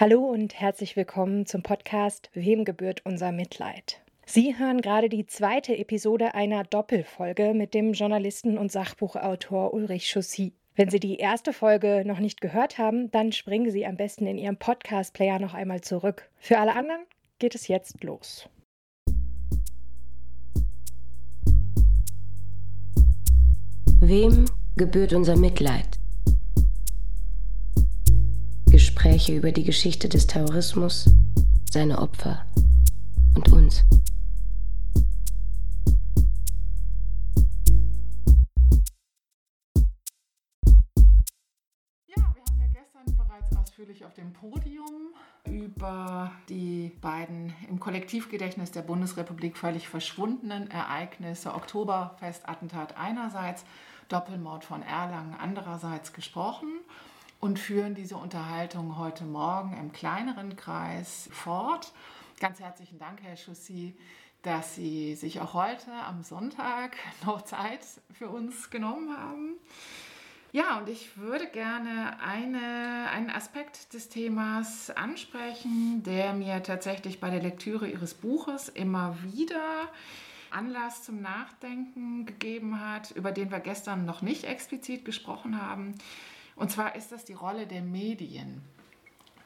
Hallo und herzlich willkommen zum Podcast Wem gebührt unser Mitleid? Sie hören gerade die zweite Episode einer Doppelfolge mit dem Journalisten und Sachbuchautor Ulrich Chaussy. Wenn Sie die erste Folge noch nicht gehört haben, dann springen Sie am besten in Ihrem Podcast-Player noch einmal zurück. Für alle anderen geht es jetzt los. Wem gebührt unser Mitleid? Gespräche über die Geschichte des Terrorismus, seine Opfer und uns. Ja, wir haben ja gestern bereits ausführlich auf dem Podium über die beiden im Kollektivgedächtnis der Bundesrepublik völlig verschwundenen Ereignisse Oktoberfestattentat einerseits, Doppelmord von Erlangen andererseits gesprochen und führen diese Unterhaltung heute Morgen im kleineren Kreis fort. Ganz herzlichen Dank, Herr Schussi, dass Sie sich auch heute am Sonntag noch Zeit für uns genommen haben. Ja, und ich würde gerne eine, einen Aspekt des Themas ansprechen, der mir tatsächlich bei der Lektüre Ihres Buches immer wieder Anlass zum Nachdenken gegeben hat, über den wir gestern noch nicht explizit gesprochen haben. Und zwar ist das die Rolle der Medien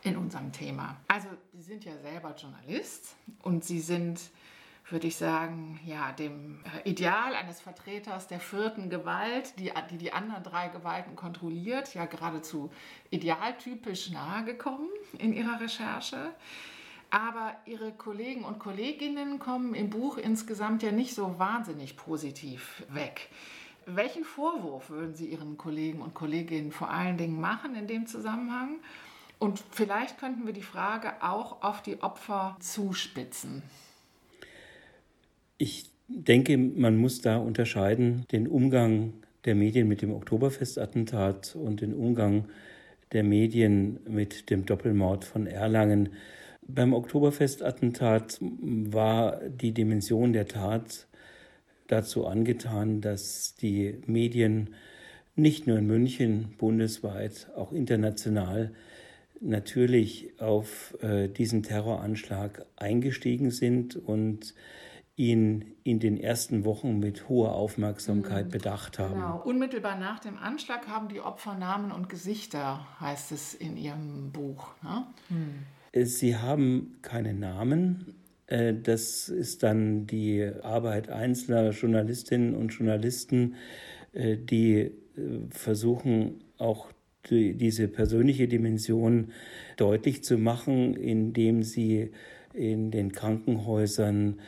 in unserem Thema. Also, Sie sind ja selber Journalist und Sie sind, würde ich sagen, ja, dem äh, Ideal eines Vertreters der vierten Gewalt, die die, die anderen drei Gewalten kontrolliert, ja geradezu idealtypisch nahegekommen in Ihrer Recherche. Aber Ihre Kollegen und Kolleginnen kommen im Buch insgesamt ja nicht so wahnsinnig positiv weg. Welchen Vorwurf würden Sie Ihren Kollegen und Kolleginnen vor allen Dingen machen in dem Zusammenhang? Und vielleicht könnten wir die Frage auch auf die Opfer zuspitzen. Ich denke, man muss da unterscheiden den Umgang der Medien mit dem Oktoberfestattentat und den Umgang der Medien mit dem Doppelmord von Erlangen. Beim Oktoberfestattentat war die Dimension der Tat dazu angetan, dass die Medien nicht nur in München, bundesweit, auch international natürlich auf äh, diesen Terroranschlag eingestiegen sind und ihn in den ersten Wochen mit hoher Aufmerksamkeit mhm. bedacht haben. Genau. Unmittelbar nach dem Anschlag haben die Opfer Namen und Gesichter, heißt es in Ihrem Buch. Ne? Mhm. Sie haben keine Namen, das ist dann die Arbeit einzelner Journalistinnen und Journalisten, äh, die äh, versuchen auch diese persönliche Dimension deutlich zu machen, indem sie in den Krankenhäusern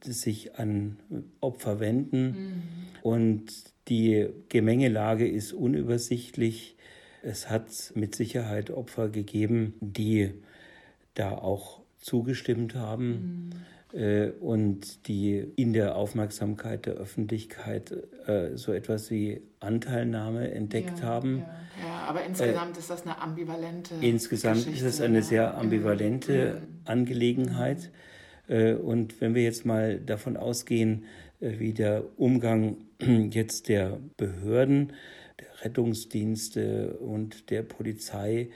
sich an Opfer wenden. Mhm. Und die Gemengelage ist unübersichtlich. Es hat mit Sicherheit Opfer gegeben, die da auch zugestimmt haben mhm. äh, und die in der Aufmerksamkeit der Öffentlichkeit äh, so etwas wie Anteilnahme entdeckt ja, haben. Ja, ja, aber insgesamt äh, ist das eine ambivalente. Insgesamt Geschichte, ist es eine sehr ambivalente mhm. Angelegenheit. Äh, und wenn wir jetzt mal davon ausgehen, äh, wie der Umgang jetzt der Behörden, der Rettungsdienste und der Polizei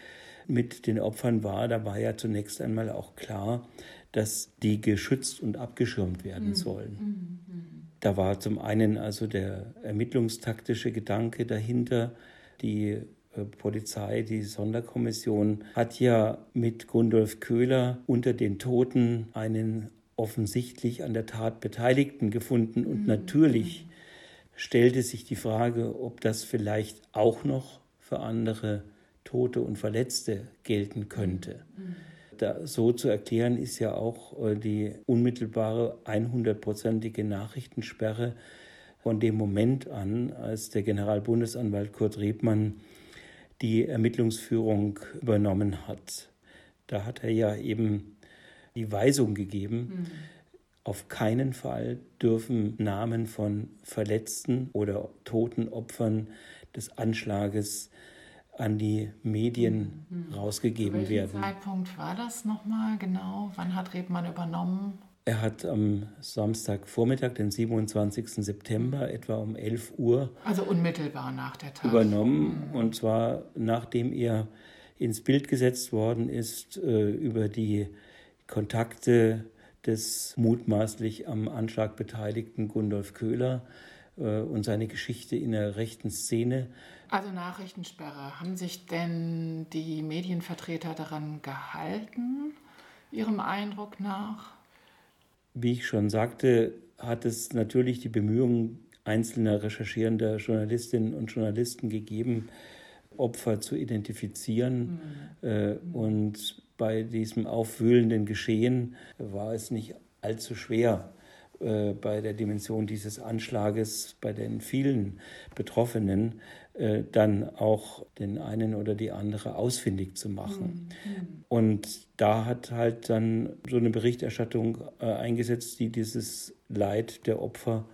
mit den Opfern war, da war ja zunächst einmal auch klar, dass die geschützt und abgeschirmt werden mhm. sollen. Mhm. mhm. Da war zum einen also der ermittlungstaktische Gedanke dahinter. Die äh, Polizei, die Sonderkommission hat ja mit Gundolf Köhler unter den Toten einen offensichtlich an der Tat Beteiligten gefunden. Und mhm. natürlich stellte sich die Frage, ob das vielleicht auch noch für andere Tote und Verletzte gelten könnte. Da, so zu erklären ist ja auch äh, die unmittelbare 100-prozentige Nachrichtensperre von dem Moment an, als der Generalbundesanwalt Kurt Rebmann die Ermittlungsführung übernommen hat. Da hat er ja eben die Weisung gegeben, mhm. auf keinen Fall dürfen Namen von verletzten oder toten Opfern des Anschlages an die Medien mhm. rausgegeben Zu werden. Zeitpunkt war das nochmal genau? Wann hat Rebmann übernommen? Er hat am Samstagvormittag, den 27. September, etwa um 11 Uhr. Also unmittelbar nach der Tat. Übernommen. Mhm. Und zwar nachdem er ins Bild gesetzt worden ist äh, über die Kontakte des mutmaßlich am Anschlag beteiligten Gundolf Köhler äh, und seine Geschichte in der rechten Szene. Also Nachrichtensperre. Haben sich denn die Medienvertreter daran gehalten, Ihrem Eindruck nach? Wie ich schon sagte, hat es natürlich die Bemühungen einzelner recherchierender Journalistinnen und Journalisten gegeben, Opfer zu identifizieren. Mhm. Äh, und bei diesem aufwühlenden Geschehen war es nicht allzu schwer, äh, bei der Dimension dieses Anschlages, bei den vielen Betroffenen, dann auch den einen oder die andere ausfindig zu machen. Mhm. Und da hat halt dann so eine Berichterstattung äh, eingesetzt, die dieses Leid der Opfer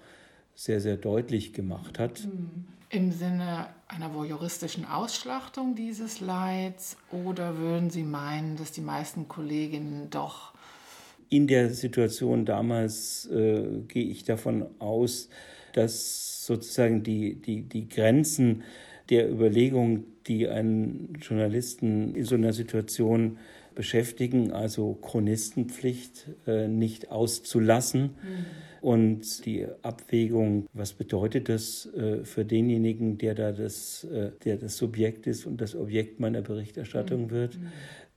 sehr, sehr deutlich gemacht hat. Mhm. Im Sinne einer voyeuristischen Ausschlachtung dieses Leids oder würden Sie meinen, dass die meisten Kolleginnen doch in der Situation damals äh, gehe ich davon aus, dass sozusagen die, die, die Grenzen der Überlegung, die einen Journalisten in so einer Situation beschäftigen, also Chronistenpflicht äh, nicht auszulassen. Mhm und die Abwägung, was bedeutet das äh, für denjenigen, der da das, äh, der das Subjekt ist und das Objekt meiner Berichterstattung mhm. wird. Mhm.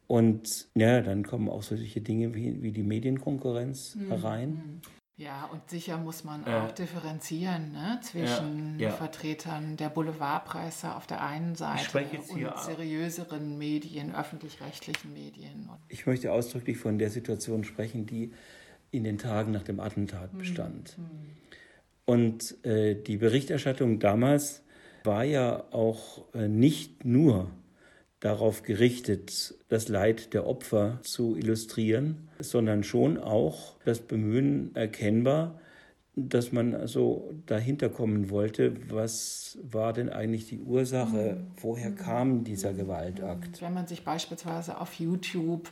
Und ja, dann kommen auch solche Dinge wie, wie die Medienkonkurrenz mhm. herein. Ja, und sicher muss man äh, auch differenzieren ne, zwischen ja, ja. Vertretern der Boulevardpresse auf der einen Seite und seriöseren Medien, öffentlich-rechtlichen Medien. Ich möchte ausdrücklich von der Situation sprechen, die in den Tagen nach dem Attentat hm, bestand. Hm. Und äh, die Berichterstattung damals war ja auch äh, nicht nur darauf gerichtet, das Leid der Opfer zu illustrieren, sondern schon auch das Bemühen erkennbar, dass man also dahinter kommen wollte, was war denn eigentlich die Ursache, hm. woher kam dieser Gewaltakt. Wenn man sich beispielsweise auf YouTube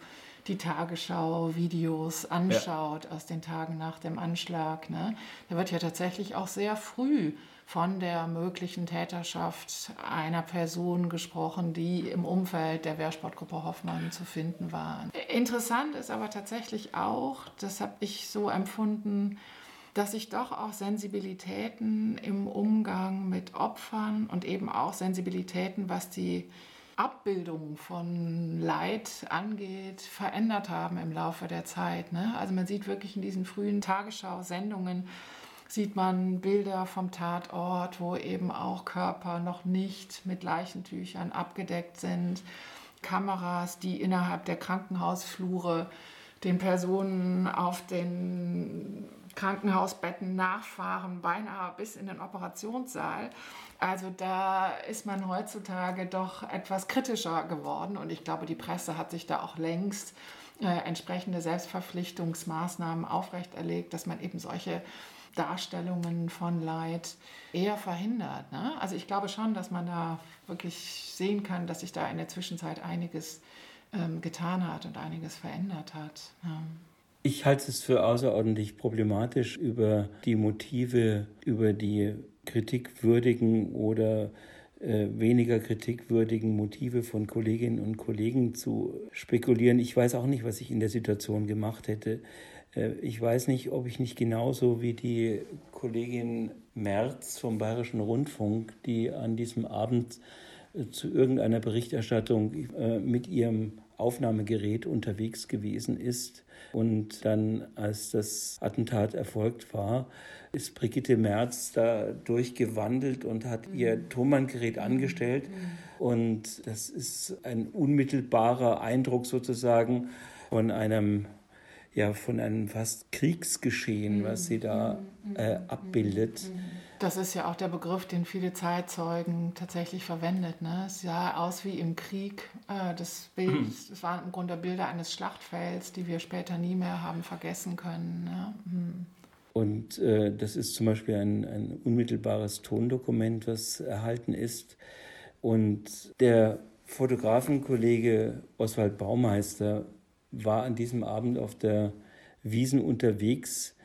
die Tagesschau-Videos anschaut ja. aus den Tagen nach dem Anschlag, ne, da wird ja tatsächlich auch sehr früh von der möglichen Täterschaft einer Person gesprochen, die im Umfeld der Wehrsportgruppe Hoffmann zu finden war. Interessant ist aber tatsächlich auch, das habe ich so empfunden, dass sich doch auch Sensibilitäten im Umgang mit Opfern und eben auch Sensibilitäten, was die Abbildung von Leid angeht, verändert haben im Laufe der Zeit. Ne? Also man sieht wirklich in diesen frühen Tagesschau-Sendungen, sieht man Bilder vom Tatort, wo eben auch Körper noch nicht mit Leichentüchern abgedeckt sind, Kameras, die innerhalb der Krankenhausflure den Personen auf den Krankenhausbetten nachfahren, beinahe bis in den Operationssaal. Also da ist man heutzutage doch etwas kritischer geworden und ich glaube, die Presse hat sich da auch längst äh, entsprechende Selbstverpflichtungsmaßnahmen aufrechterlegt, dass man eben solche Darstellungen von Leid eher verhindert. Ne? Also ich glaube schon, dass man da wirklich sehen kann, dass sich da in der Zwischenzeit einiges ähm, getan hat und einiges verändert hat. Ja. Ich halte es für außerordentlich problematisch, über die Motive, über die kritikwürdigen oder äh, weniger kritikwürdigen Motive von Kolleginnen und Kollegen zu spekulieren. Ich weiß auch nicht, was ich in der Situation gemacht hätte. Äh, ich weiß nicht, ob ich nicht genauso wie die Kollegin Merz vom Bayerischen Rundfunk, die an diesem Abend äh, zu irgendeiner Berichterstattung äh, mit ihrem Aufnahmegerät unterwegs gewesen ist. Und dann, als das Attentat erfolgt war, ist Brigitte Merz da durchgewandelt und hat mhm. ihr Thomann-Gerät angestellt. Mhm. Und das ist ein unmittelbarer Eindruck sozusagen von einem ja von einem fast Kriegsgeschehen, was sie da mhm. Mhm. äh, abbildet. Mhm. Das ist ja auch der Begriff, den viele Zeitzeugen tatsächlich verwendet. Ne? Es sah aus wie im Krieg. Äh, das Bild, es waren im Grunde Bilder eines Schlachtfelds, die wir später nie mehr haben vergessen können. Ne? Und äh, das ist zum Beispiel ein, ein unmittelbares Tondokument, was erhalten ist. Und der Fotografenkollege Oswald Baumeister war an diesem Abend auf der Wiesen unterwegs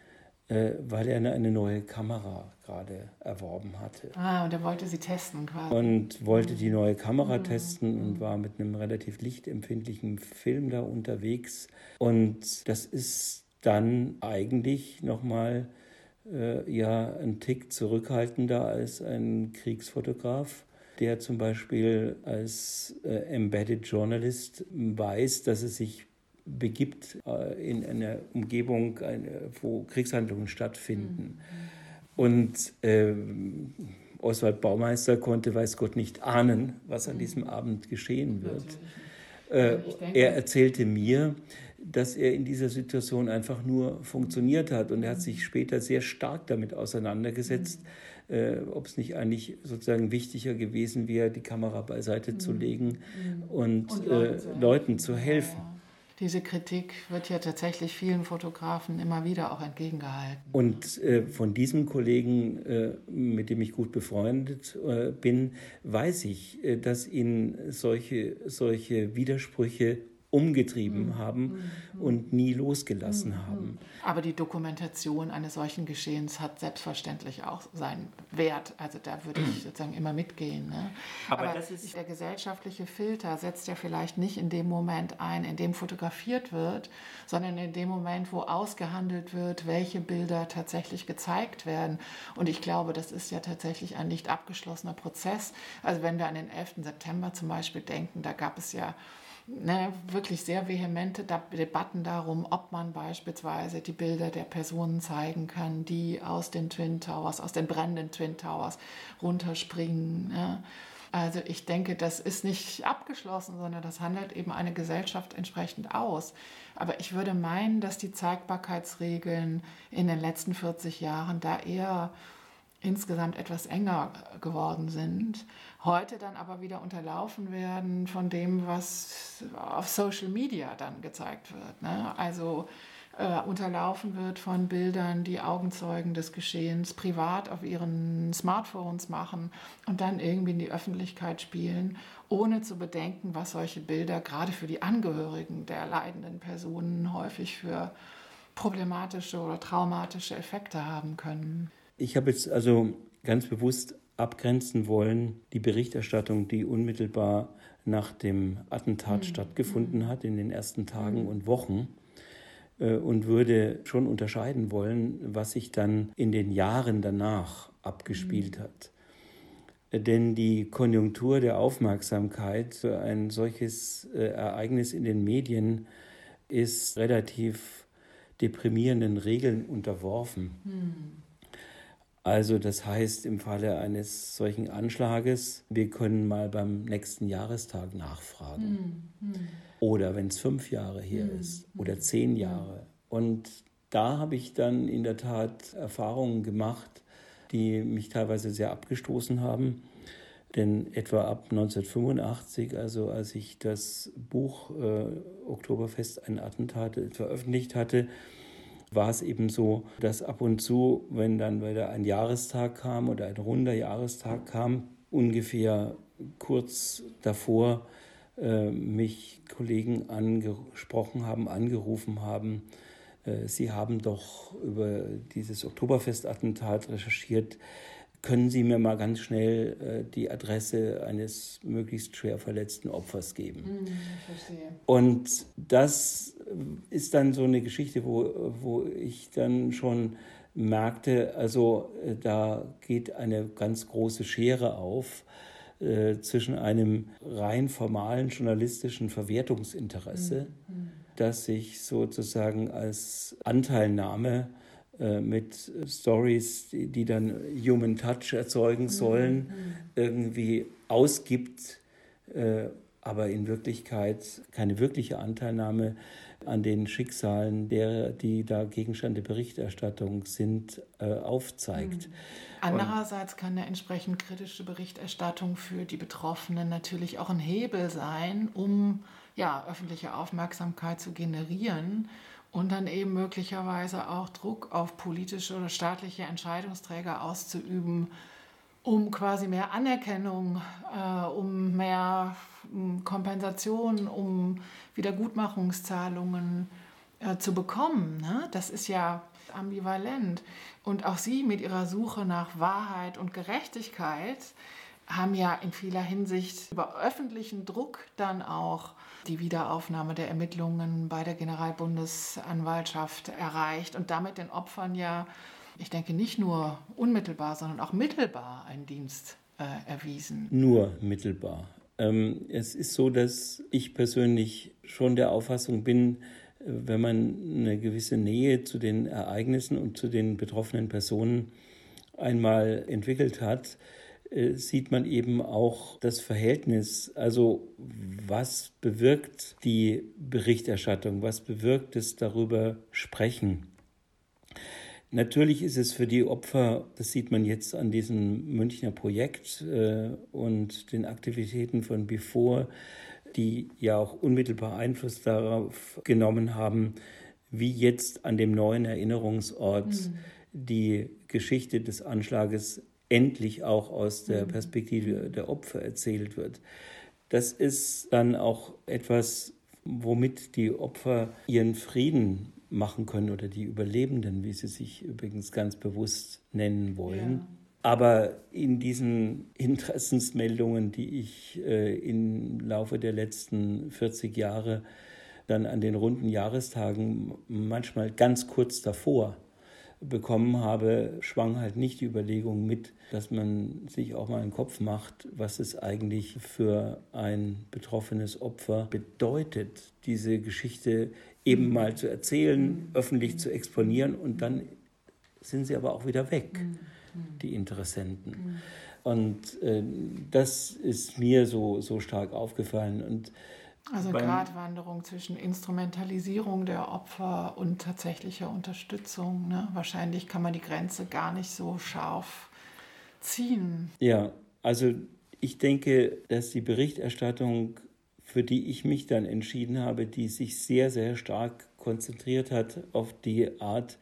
äh, weil er eine, eine neue Kamera gerade erworben hatte. Ah, und er wollte sie testen quasi. Und wollte die neue Kamera mhm. testen und war mit einem relativ lichtempfindlichen Film da unterwegs. Und das ist dann eigentlich nochmal äh, ja ein Tick zurückhaltender als ein Kriegsfotograf der zum Beispiel als äh, Embedded Journalist weiß, dass es sich begibt äh, in einer Umgebung, eine, wo Kriegshandlungen stattfinden. Mhm. Und äh, Oswald Baumeister konnte, weiß Gott, nicht ahnen, was an diesem Abend geschehen wird. Äh, er erzählte mir, dass er in dieser Situation einfach nur funktioniert hat und er hat sich später sehr stark damit auseinandergesetzt, mhm. äh, ob es nicht eigentlich sozusagen wichtiger gewesen wäre, die Kamera beiseite mhm. zu legen mhm. und, und Leuten, äh, Leuten, zu helfen. Ja diese Kritik wird ja tatsächlich vielen Fotografen immer wieder auch entgegengehalten. Und äh, von diesem Kollegen, äh, mit dem ich gut befreundet äh, bin, weiß ich, äh, dass ihn solche, solche Widersprüche umgetrieben mhm. haben mhm. und nie losgelassen mhm. haben. Aber die Dokumentation eines solchen Geschehens hat selbstverständlich auch seinen Wert. Also da würde ich sozusagen immer mitgehen. Ne? Aber, Aber das ist der gesellschaftliche Filter setzt ja vielleicht nicht in dem Moment ein, in dem fotografiert wird, sondern in dem Moment, wo ausgehandelt wird, welche Bilder tatsächlich gezeigt werden. Und ich glaube, das ist ja tatsächlich ein nicht abgeschlossener Prozess. Also wenn wir an den 11. September zum Beispiel denken, da gab es ja ne, wirklich sehr vehemente Debatten darum, ob man beispielsweise die Bilder der Personen zeigen kann, die aus den Twin Towers, aus den brennenden Twin Towers runterspringen. Ne. Also ich denke, das ist nicht abgeschlossen, sondern das handelt eben eine Gesellschaft entsprechend aus. Aber ich würde meinen, dass die Zeigbarkeitsregeln in den letzten 40 Jahren da eher insgesamt etwas enger geworden sind, heute dann aber wieder unterlaufen werden von dem, was auf Social Media dann gezeigt wird. Ne? Also äh, unterlaufen wird von Bildern, die Augenzeugen des Geschehens privat auf ihren Smartphones machen und dann irgendwie in die Öffentlichkeit spielen, ohne zu bedenken, was solche Bilder gerade für die Angehörigen der leidenden Personen häufig für problematische oder traumatische Effekte haben können. Ich habe jetzt also ganz bewusst abgrenzen wollen, die Berichterstattung, die unmittelbar nach dem Attentat mhm. stattgefunden hat, in den ersten Tagen mhm. und Wochen, äh, und würde schon unterscheiden wollen, was sich dann in den Jahren danach abgespielt mhm. hat. Denn die Konjunktur der Aufmerksamkeit für ein solches äh, Ereignis in den Medien ist relativ deprimierenden Regeln unterworfen. Also das heißt im Falle eines solchen Anschlages, wir können mal beim nächsten Jahrestag nachfragen. Mhm. Oder wenn es fünf Jahre her mhm. ist oder zehn Jahre. Und da habe ich dann in der Tat Erfahrungen gemacht, die mich teilweise sehr abgestoßen haben. Denn etwa ab 1985, also als ich das Buch äh, Oktoberfest ein Attentat veröffentlicht hatte, war es eben so, dass ab und zu, wenn dann wieder ein Jahrestag kam oder ein runder Jahrestag kam, ungefähr kurz davor äh, mich Kollegen angesprochen haben, angerufen haben, äh, Sie haben doch über dieses Oktoberfestattentat recherchiert. Können Sie mir mal ganz schnell äh, die Adresse eines möglichst schwer verletzten Opfers geben? Hm. Und das ist dann so eine Geschichte, wo, wo ich dann schon merkte, also äh, da geht eine ganz große Schere auf äh, zwischen einem rein formalen journalistischen Verwertungsinteresse, mhm. das sich sozusagen als Anteilnahme äh, mit Stories, die, die, dann Human Touch erzeugen mhm. sollen, mhm. irgendwie ausgibt, äh, aber in Wirklichkeit keine wirkliche Anteilnahme an den Schicksalen derer, die da Gegenstand der Berichterstattung sind, äh, aufzeigt. Mhm. Andererseits kann eine entsprechend kritische Berichterstattung für die Betroffenen natürlich auch ein Hebel sein, um ja, öffentliche Aufmerksamkeit zu generieren und dann eben möglicherweise auch Druck auf politische oder staatliche Entscheidungsträger auszuüben, um quasi mehr Anerkennung, äh, um mehr um Kompensation, um Wiedergutmachungszahlungen äh, zu bekommen. Ne? Das ist ja ambivalent. Und auch Sie mit Ihrer Suche nach Wahrheit und Gerechtigkeit haben ja in vieler Hinsicht über öffentlichen Druck dann auch die Wiederaufnahme der Ermittlungen bei der Generalbundesanwaltschaft erreicht und damit den Opfern ja, ich denke, nicht nur unmittelbar, sondern auch mittelbar einen Dienst äh, erwiesen. Nur mittelbar. Ähm, es ist so, dass ich persönlich schon der Auffassung bin, wenn man eine gewisse Nähe zu den Ereignissen und zu den betroffenen Personen einmal entwickelt hat, äh, sieht man eben auch das Verhältnis, also was bewirkt die Berichterstattung, was bewirkt es darüber sprechen. Natürlich ist es für die Opfer, das sieht man jetzt an diesem Münchner Projekt äh, und den Aktivitäten von Before, die ja auch unmittelbar Einfluss darauf genommen haben, wie jetzt an dem neuen Erinnerungsort mhm. die Geschichte des Anschlages endlich auch aus der mhm. Perspektive der Opfer erzählt wird. Das ist dann auch etwas, womit die Opfer ihren Frieden machen können oder die Überlebenden, wie sie sich übrigens ganz bewusst nennen wollen. Ja. Aber in diesen Interessensmeldungen, die ich äh, im Laufe der letzten 40 Jahre dann an den runden Jahrestagen manchmal ganz kurz davor bekommen habe, schwang halt nicht die Überlegung mit, dass man sich auch mal einen Kopf macht, was es eigentlich für ein betroffenes Opfer bedeutet, diese Geschichte eben mal zu erzählen, öffentlich zu exponieren und dann sind sie aber auch wieder weg. Mhm die Interessenten. Mhm. Und äh, das ist mir so, so stark aufgefallen. Und also Gratwanderung zwischen Instrumentalisierung der Opfer und tatsächlicher Unterstützung. Ne? Wahrscheinlich kann man die Grenze gar nicht so scharf ziehen. Ja, also ich denke, dass die Berichterstattung, für die ich mich dann entschieden habe, die sich sehr, sehr stark konzentriert hat auf die Art,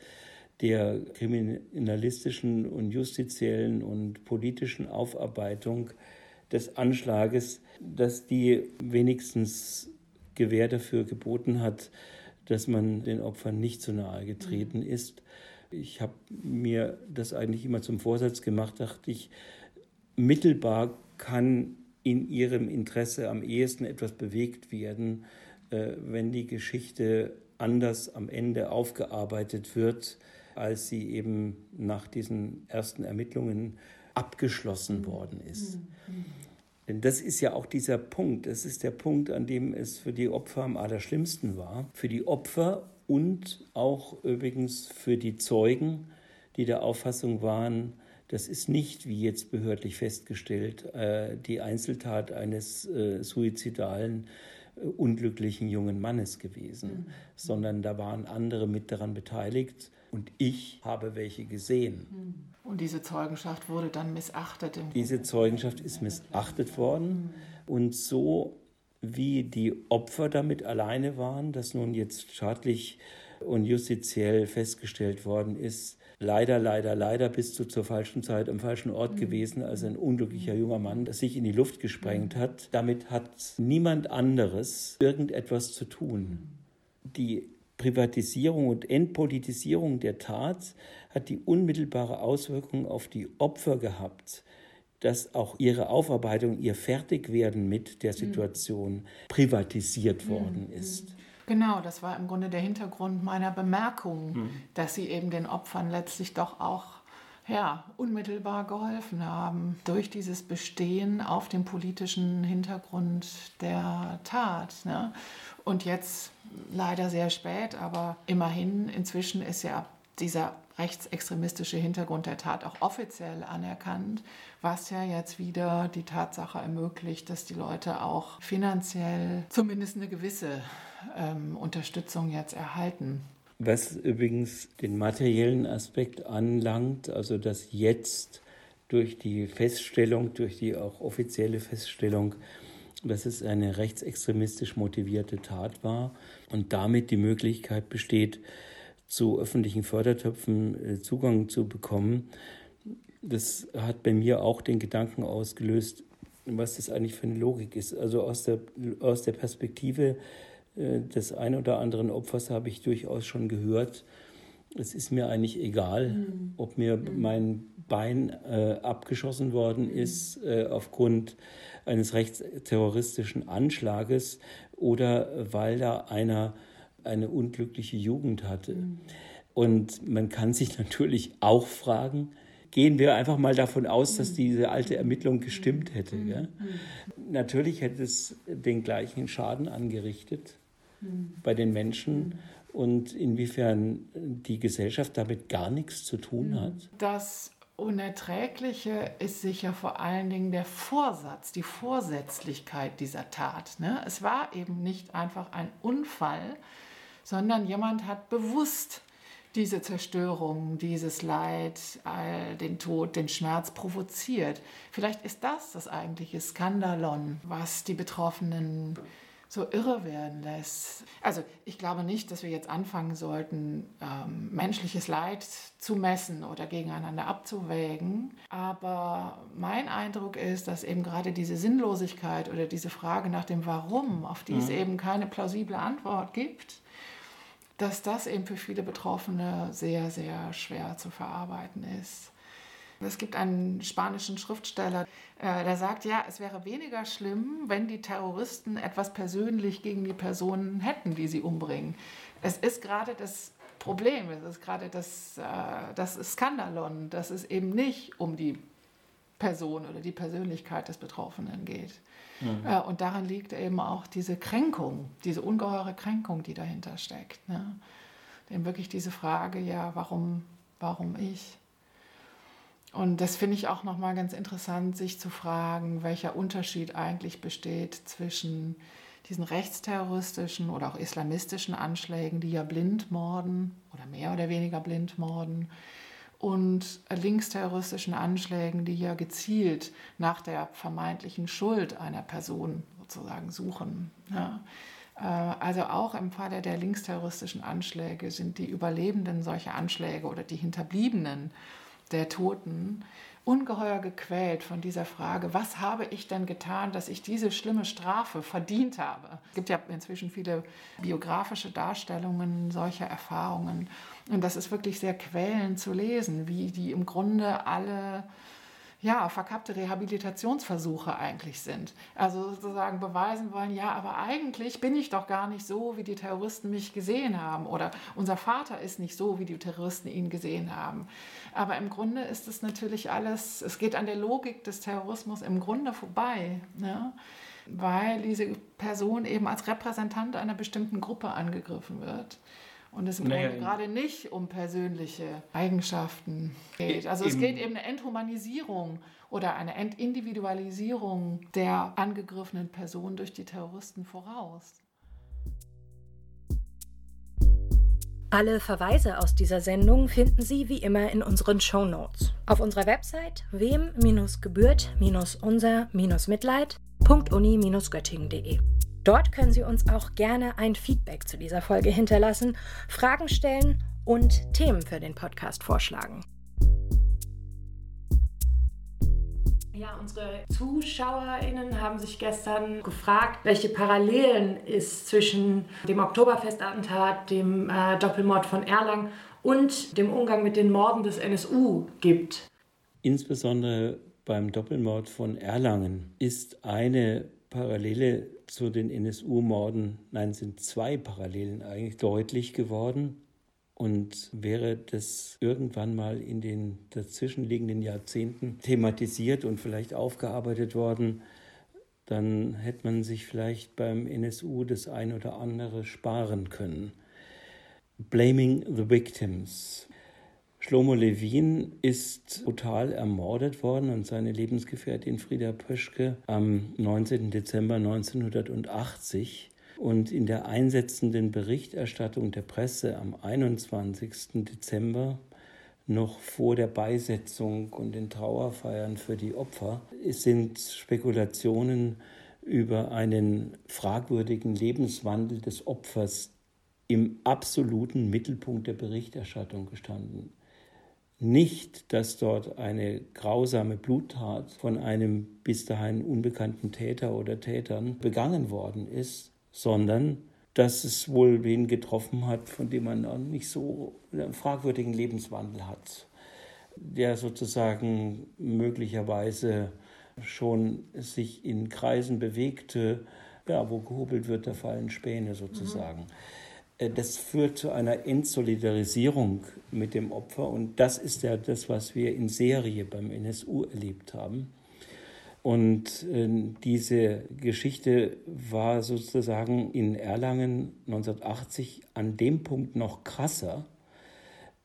der kriminalistischen und justiziellen und politischen Aufarbeitung des Anschlages, dass die wenigstens Gewähr dafür geboten hat, dass man den Opfern nicht zu nahe getreten ist. Ich habe mir das eigentlich immer zum Vorsatz gemacht, dachte ich, mittelbar kann in ihrem Interesse am ehesten etwas bewegt werden, äh, wenn die Geschichte anders am Ende aufgearbeitet wird, als sie eben nach diesen ersten Ermittlungen abgeschlossen worden ist. Mhm. Denn das ist ja auch dieser Punkt. Das ist der Punkt, an dem es für die Opfer am allerschlimmsten war. Für die Opfer und auch übrigens für die Zeugen, die der Auffassung waren, das ist nicht, wie jetzt behördlich festgestellt, äh, die Einzeltat eines äh, suizidalen unglücklichen jungen Mannes gewesen, mhm. sondern da waren andere mit daran beteiligt und ich habe welche gesehen. Mhm. Und diese Zeugenschaft wurde dann missachtet. Diese Zeugenschaft ist missachtet worden mhm. und so wie die Opfer damit alleine waren, dass nun jetzt schadlich und justiziell festgestellt worden ist, leider, leider, leider bist du zur falschen Zeit am falschen Ort mhm. gewesen als ein unglücklicher junger Mann, sich in die Luft gesprengt mhm. hat. Damit hat niemand anderes irgendetwas zu tun. Die Privatisierung und Entpolitisierung der Tat hat die unmittelbare Auswirkung auf die Opfer gehabt, dass auch ihre Aufarbeitung, ihr Fertigwerden mit der mhm. Situation privatisiert worden ist. Genau, das war im Grunde der Hintergrund meiner Bemerkung, mhm. dass sie eben den Opfern letztlich doch auch ja, unmittelbar geholfen haben durch dieses Bestehen auf dem politischen Hintergrund der Tat. Ne? Und jetzt leider sehr spät, aber immerhin, inzwischen ist ja dieser rechtsextremistische Hintergrund der Tat auch offiziell anerkannt, was ja jetzt wieder die Tatsache ermöglicht, dass die Leute auch finanziell zumindest eine gewisse ähm, Unterstützung jetzt erhalten. Was übrigens den materiellen Aspekt anlangt, also dass jetzt durch die Feststellung, durch die auch offizielle Feststellung, dass es eine rechtsextremistisch motivierte Tat war und damit die Möglichkeit besteht, zu öffentlichen Fördertöpfen äh, Zugang zu bekommen. Das hat bei mir auch den Gedanken ausgelöst, was das eigentlich für eine Logik ist. Also aus der, aus der Perspektive äh, des ein oder anderen Opfers habe ich durchaus schon gehört, es ist mir eigentlich egal, mhm. ob mir mhm. mein Bein äh, abgeschossen worden mhm. ist äh, aufgrund eines rechtsterroristischen Anschlages oder weil da einer eine unglückliche Jugend hatte. Mhm. Und man kann sich natürlich auch fragen, gehen wir einfach mal davon aus, dass diese alte Ermittlung gestimmt hätte. Ja? Natürlich hätte es den gleichen Schaden angerichtet bei den Menschen und inwiefern die Gesellschaft damit gar nichts zu tun hat. Das Unerträgliche ist sicher vor allen Dingen der Vorsatz, die Vorsätzlichkeit dieser Tat. Ne? Es war eben nicht einfach ein Unfall, sondern jemand hat bewusst diese Zerstörung, dieses Leid, den Tod, den Schmerz provoziert. Vielleicht ist das das eigentliche Skandalon, was die Betroffenen so irre werden lässt. Also ich glaube nicht, dass wir jetzt anfangen sollten, ähm, menschliches Leid zu messen oder gegeneinander abzuwägen. Aber mein Eindruck ist, dass eben gerade diese Sinnlosigkeit oder diese Frage nach dem Warum, auf die mhm. es eben keine plausible Antwort gibt, dass das eben für viele Betroffene sehr, sehr schwer zu verarbeiten ist. Es gibt einen spanischen Schriftsteller, äh, der sagt, ja, es wäre weniger schlimm, wenn die Terroristen etwas persönlich gegen die Personen hätten, die sie umbringen. Es ist gerade das Problem, es ist gerade das, äh, das Skandalon, dass es eben nicht um die Person oder die Persönlichkeit des Betroffenen geht. Mhm. Äh, und darin liegt eben auch diese Kränkung, diese ungeheure Kränkung, die dahinter steckt. Ne? Eben wirklich diese Frage, ja, warum, warum ich? Und das finde ich auch nochmal ganz interessant, sich zu fragen, welcher Unterschied eigentlich besteht zwischen diesen rechtsterroristischen oder auch islamistischen Anschlägen, die ja blind morden oder mehr oder weniger blind morden, und linksterroristischen Anschlägen, die ja gezielt nach der vermeintlichen Schuld einer Person sozusagen suchen. Ja. Äh, also auch im Falle der linksterroristischen Anschläge sind die Überlebenden solcher Anschläge oder die Hinterbliebenen der Toten ungeheuer gequält von dieser Frage, was habe ich denn getan, dass ich diese schlimme Strafe verdient habe? Es gibt ja inzwischen viele biografische Darstellungen solcher Erfahrungen. Und das ist wirklich sehr quälend zu lesen, wie die im Grunde alle ja, verkappte Rehabilitationsversuche eigentlich sind. Also sozusagen beweisen wollen, ja, aber eigentlich bin ich doch gar nicht so, wie die Terroristen mich gesehen haben. Oder unser Vater ist nicht so, wie die Terroristen ihn gesehen haben. Aber im Grunde ist es natürlich alles, es geht an der Logik des Terrorismus im Grunde vorbei. Ne? weil diese Person eben als Repräsentant einer bestimmten Gruppe angegriffen wird und es im naja, Grunde gerade nicht um persönliche Eigenschaften geht. Also es geht eben eine Enthumanisierung oder eine Entindividualisierung der angegriffenen Person durch die Terroristen voraus. Alle Verweise aus dieser Sendung finden Sie wie immer in unseren Show Notes. Auf unserer Website wem-gebührt-unser-mitleid.uni-göttingen.de. Dort können Sie uns auch gerne ein Feedback zu dieser Folge hinterlassen, Fragen stellen und Themen für den Podcast vorschlagen. Ja, unsere ZuschauerInnen haben sich gestern gefragt, welche Parallelen es zwischen dem Oktoberfestattentat, dem äh, Doppelmord von Erlangen und dem Umgang mit den Morden des NSU gibt. Insbesondere beim Doppelmord von Erlangen ist eine Parallele zu den NSU-Morden, nein, sind zwei Parallelen eigentlich deutlich geworden. Und wäre das irgendwann mal in den dazwischenliegenden Jahrzehnten thematisiert und vielleicht aufgearbeitet worden, dann hätte man sich vielleicht beim NSU das ein oder andere sparen können. Blaming the Victims. Schlomo Levin ist brutal ermordet worden und seine Lebensgefährtin Frieda Pöschke am 19. Dezember 1980. Und in der einsetzenden Berichterstattung der Presse am 21. Dezember, noch vor der Beisetzung und den Trauerfeiern für die Opfer, sind Spekulationen über einen fragwürdigen Lebenswandel des Opfers im absoluten Mittelpunkt der Berichterstattung gestanden nicht, dass dort eine grausame Bluttat von einem bis dahin unbekannten Täter oder Tätern begangen worden ist, sondern dass es wohl wen getroffen hat, von dem man auch nicht so einen fragwürdigen Lebenswandel hat, der sozusagen möglicherweise schon sich in Kreisen bewegte, ja, wo gehobelt wird, da fallen Späne sozusagen. Mhm. Das führt zu einer Entsolidarisierung mit dem Opfer und das ist ja das, was wir in Serie beim NSU erlebt haben. Und äh, diese Geschichte war sozusagen in Erlangen 1980 an dem Punkt noch krasser,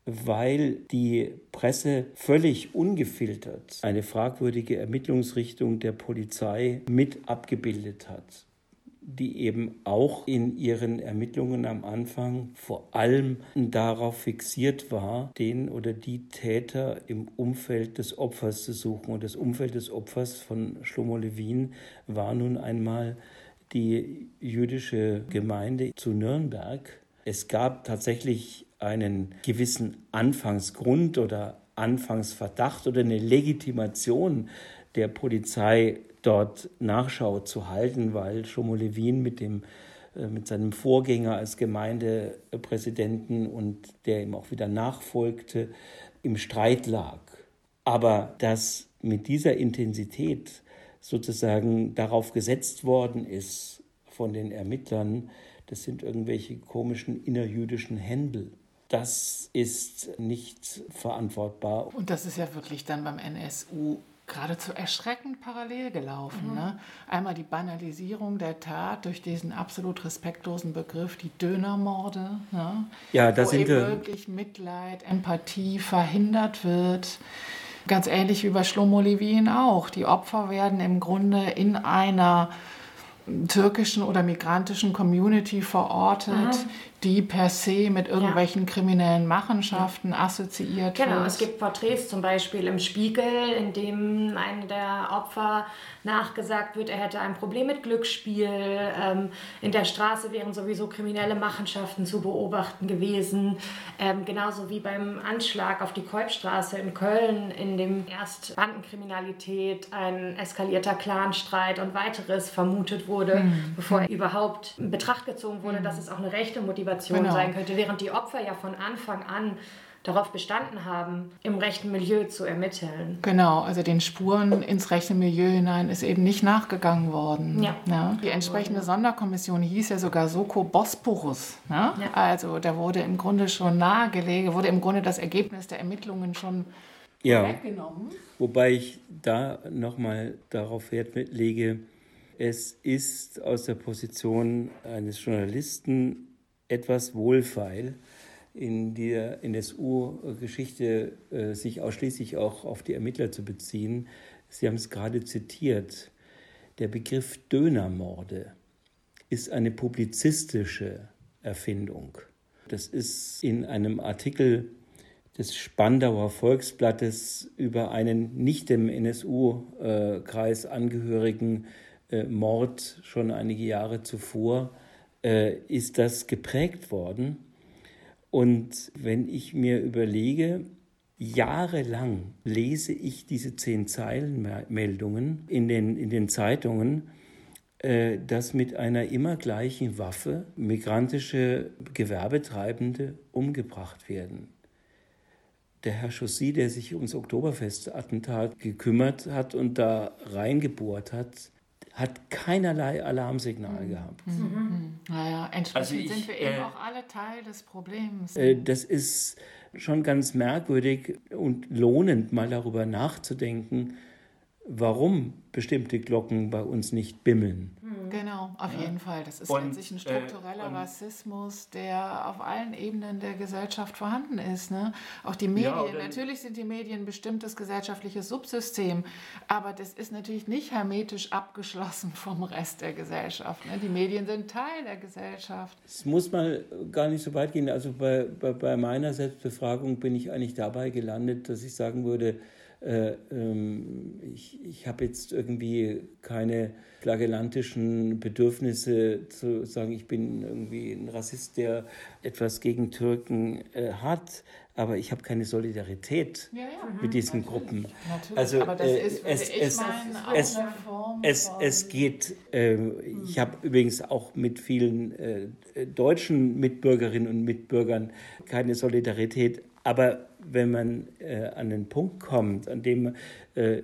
weil die Presse völlig ungefiltert eine fragwürdige Ermittlungsrichtung der Polizei mit abgebildet hat die eben auch in ihren Ermittlungen am Anfang vor allem darauf fixiert war, den oder die Täter im Umfeld des Opfers zu suchen. Und das Umfeld des Opfers von Shlomo Levin war nun einmal die jüdische Gemeinde zu Nürnberg. Es gab tatsächlich einen gewissen Anfangsgrund oder Anfangsverdacht oder eine Legitimation der Polizei dort Nachschau zu halten, weil Schomo Levin mit dem äh, mit seinem Vorgänger als Gemeindepräsidenten und der ihm auch wieder nachfolgte, im Streit lag. Aber dass mit dieser Intensität sozusagen darauf gesetzt worden ist von den Ermittlern, das sind irgendwelche komischen innerjüdischen Händel. Das ist nicht verantwortbar. Und das ist ja wirklich dann beim NSU geradezu erschreckend parallel gelaufen. Mhm. Ne? Einmal die Banalisierung der Tat durch diesen absolut respektlosen Begriff, die Dönermorde, ne? ja, da wo sind eben wirklich Mitleid, Empathie verhindert wird. Ganz ähnlich wie bei Shlomo Levin auch. Die Opfer werden im Grunde in einer türkischen oder migrantischen Community verortet, Aha. Die per se mit irgendwelchen ja. kriminellen Machenschaften ja. assoziiert genau, wird. Genau, es gibt Porträts zum Beispiel im Spiegel, in dem eine der Opfer nachgesagt wird, er hätte ein Problem mit Glücksspiel. Ähm, in der Straße wären sowieso kriminelle Machenschaften zu beobachten gewesen. Ähm, genauso wie beim Anschlag auf die Kolbstraße in Köln, in dem erst Bandenkriminalität, ein eskalierter Clanstreit und weiteres vermutet wurde, mhm. bevor er überhaupt in Betracht gezogen wurde, mhm. dass es auch eine rechte Motivation genau. sein könnte, während die Opfer ja von Anfang an darauf bestanden haben, im rechten Milieu zu ermitteln. Genau, also den Spuren ins rechte Milieu hinein ist eben nicht nachgegangen worden. Ja. ja. Die entsprechende Sonderkommission hieß ja sogar Soko Bosporus. Ja? ja. Also da wurde im Grunde schon nahegelegt, wurde im Grunde das Ergebnis der Ermittlungen schon ja. weggenommen. Wobei ich da nochmal darauf Wert lege, es ist aus der Position eines Journalisten etwas wohlfeil, in der NSU-Geschichte äh, sich ausschließlich auch auf die Ermittler zu beziehen. Sie haben es gerade zitiert. Der Begriff Dönermorde ist eine publizistische Erfindung. Das ist in einem Artikel des Spandauer Volksblattes über einen nicht dem NSU-Kreis angehörigen äh, Mord schon einige Jahre zuvor, äh, ist das geprägt worden. Und wenn ich mir überlege, jahrelang lese ich diese zehn Zeilenmeldungen in den, in den Zeitungen, äh, dass mit einer immer gleichen Waffe migrantische Gewerbetreibende umgebracht werden. Der Herr Chaussy, der sich ums Oktoberfestattentat gekümmert hat und da reingebohrt hat, hat keinerlei Alarmsignal mhm. gehabt. Mhm. mhm. Naja, entsprechend also ich, sind wir eben äh, auch alle Teil des Problems. Äh, das ist schon ganz merkwürdig und lohnend, mal darüber nachzudenken, warum bestimmte Glocken bei uns nicht bimmeln. Genau, auf ja. jeden Fall. Das ist und, letztlich ein struktureller äh, Rassismus, der auf allen Ebenen der Gesellschaft vorhanden ist. Ne? Auch die Medien, ja, natürlich sind die Medien ein bestimmtes gesellschaftliches Subsystem, aber das ist natürlich nicht hermetisch abgeschlossen vom Rest der Gesellschaft. Ne? Die Medien sind Teil der Gesellschaft. Es muss mal gar nicht so weit gehen. Also bei, bei, bei meiner Selbstbefragung bin ich eigentlich dabei gelandet, dass ich sagen würde, äh, ähm, ich, ich habe jetzt irgendwie keine flagellantischen Bedürfnisse zu sagen, ich bin irgendwie ein Rassist, der etwas gegen Türken äh, hat, aber ich habe keine Solidarität ja, ja. mit diesen natürlich. Gruppen. Natürlich. Also äh, ist, es, es, es, es, es geht, äh, ich habe übrigens auch mit vielen äh, deutschen Mitbürgerinnen und Mitbürgern keine Solidarität, aber wenn man äh, an den Punkt kommt, an dem, äh,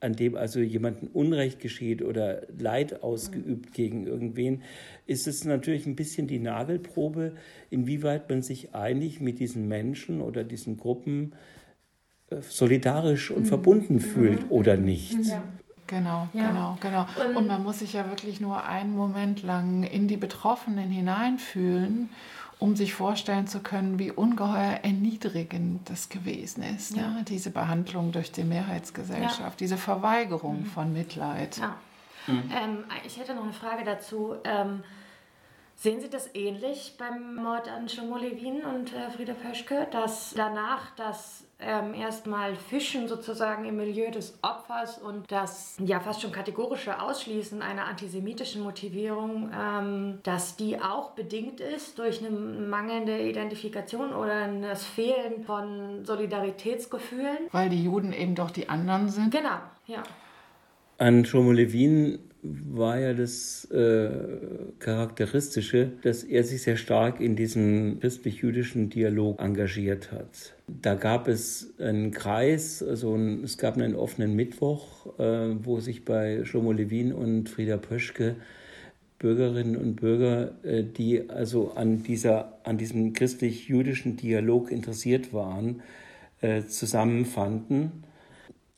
an dem also jemandem Unrecht geschieht oder Leid ausgeübt gegen irgendwen, ist es natürlich ein bisschen die Nagelprobe, inwieweit man sich einig mit diesen Menschen oder diesen Gruppen äh, solidarisch und mhm. verbunden mhm. fühlt oder nicht. Ja. Genau, ja. genau, genau. Und, und man muss sich ja wirklich nur einen Moment lang in die Betroffenen hineinfühlen um sich vorstellen zu können, wie ungeheuer erniedrigend das gewesen ist. Ja. Ne? Diese Behandlung durch die Mehrheitsgesellschaft, ja. diese Verweigerung mhm. von Mitleid. Ja. Mhm. Ähm, ich hätte noch eine Frage dazu. Ähm, Sehen Sie das ähnlich beim Mord an Shomo Levin und äh, Frieda Pöschke, dass danach das ähm, erstmal Fischen sozusagen im Milieu des Opfers und das ja fast schon kategorische Ausschließen einer antisemitischen Motivierung, ähm, dass die auch bedingt ist durch eine mangelnde Identifikation oder das Fehlen von Solidaritätsgefühlen? Weil die Juden eben doch die anderen sind. Genau, ja. An Shomo Levin war ja das äh, Charakteristische, dass er sich sehr stark in diesem christlich-jüdischen Dialog engagiert hat. Da gab es einen Kreis, also ein, es gab einen offenen Mittwoch, äh, wo sich bei Shlomo Levin und Frieda Pöschke Bürgerinnen und Bürger, äh, die also an, dieser, an diesem christlich-jüdischen Dialog interessiert waren, äh, zusammenfanden.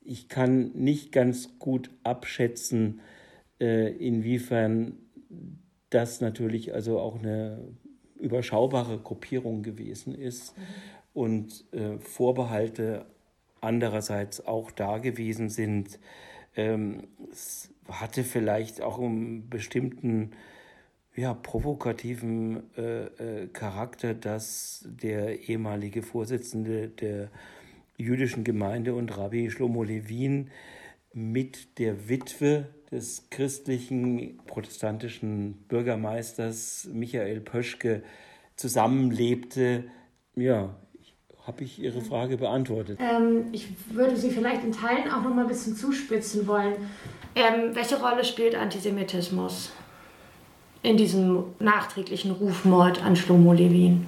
Ich kann nicht ganz gut abschätzen, inwiefern das natürlich also auch eine überschaubare Gruppierung gewesen ist mhm. und äh, Vorbehalte andererseits auch da gewesen sind. Ähm, es hatte vielleicht auch einen bestimmten ja, provokativen äh, äh, Charakter, dass der ehemalige Vorsitzende der jüdischen Gemeinde und Rabbi Shlomo Levin mit der Witwe des christlichen protestantischen Bürgermeisters Michael Pöschke zusammenlebte. Ja, habe ich Ihre Frage beantwortet. Ähm, ich würde Sie vielleicht in Teilen auch noch mal ein bisschen zuspitzen wollen. Ähm, welche Rolle spielt Antisemitismus in diesem nachträglichen Rufmord an Shlomo Levin?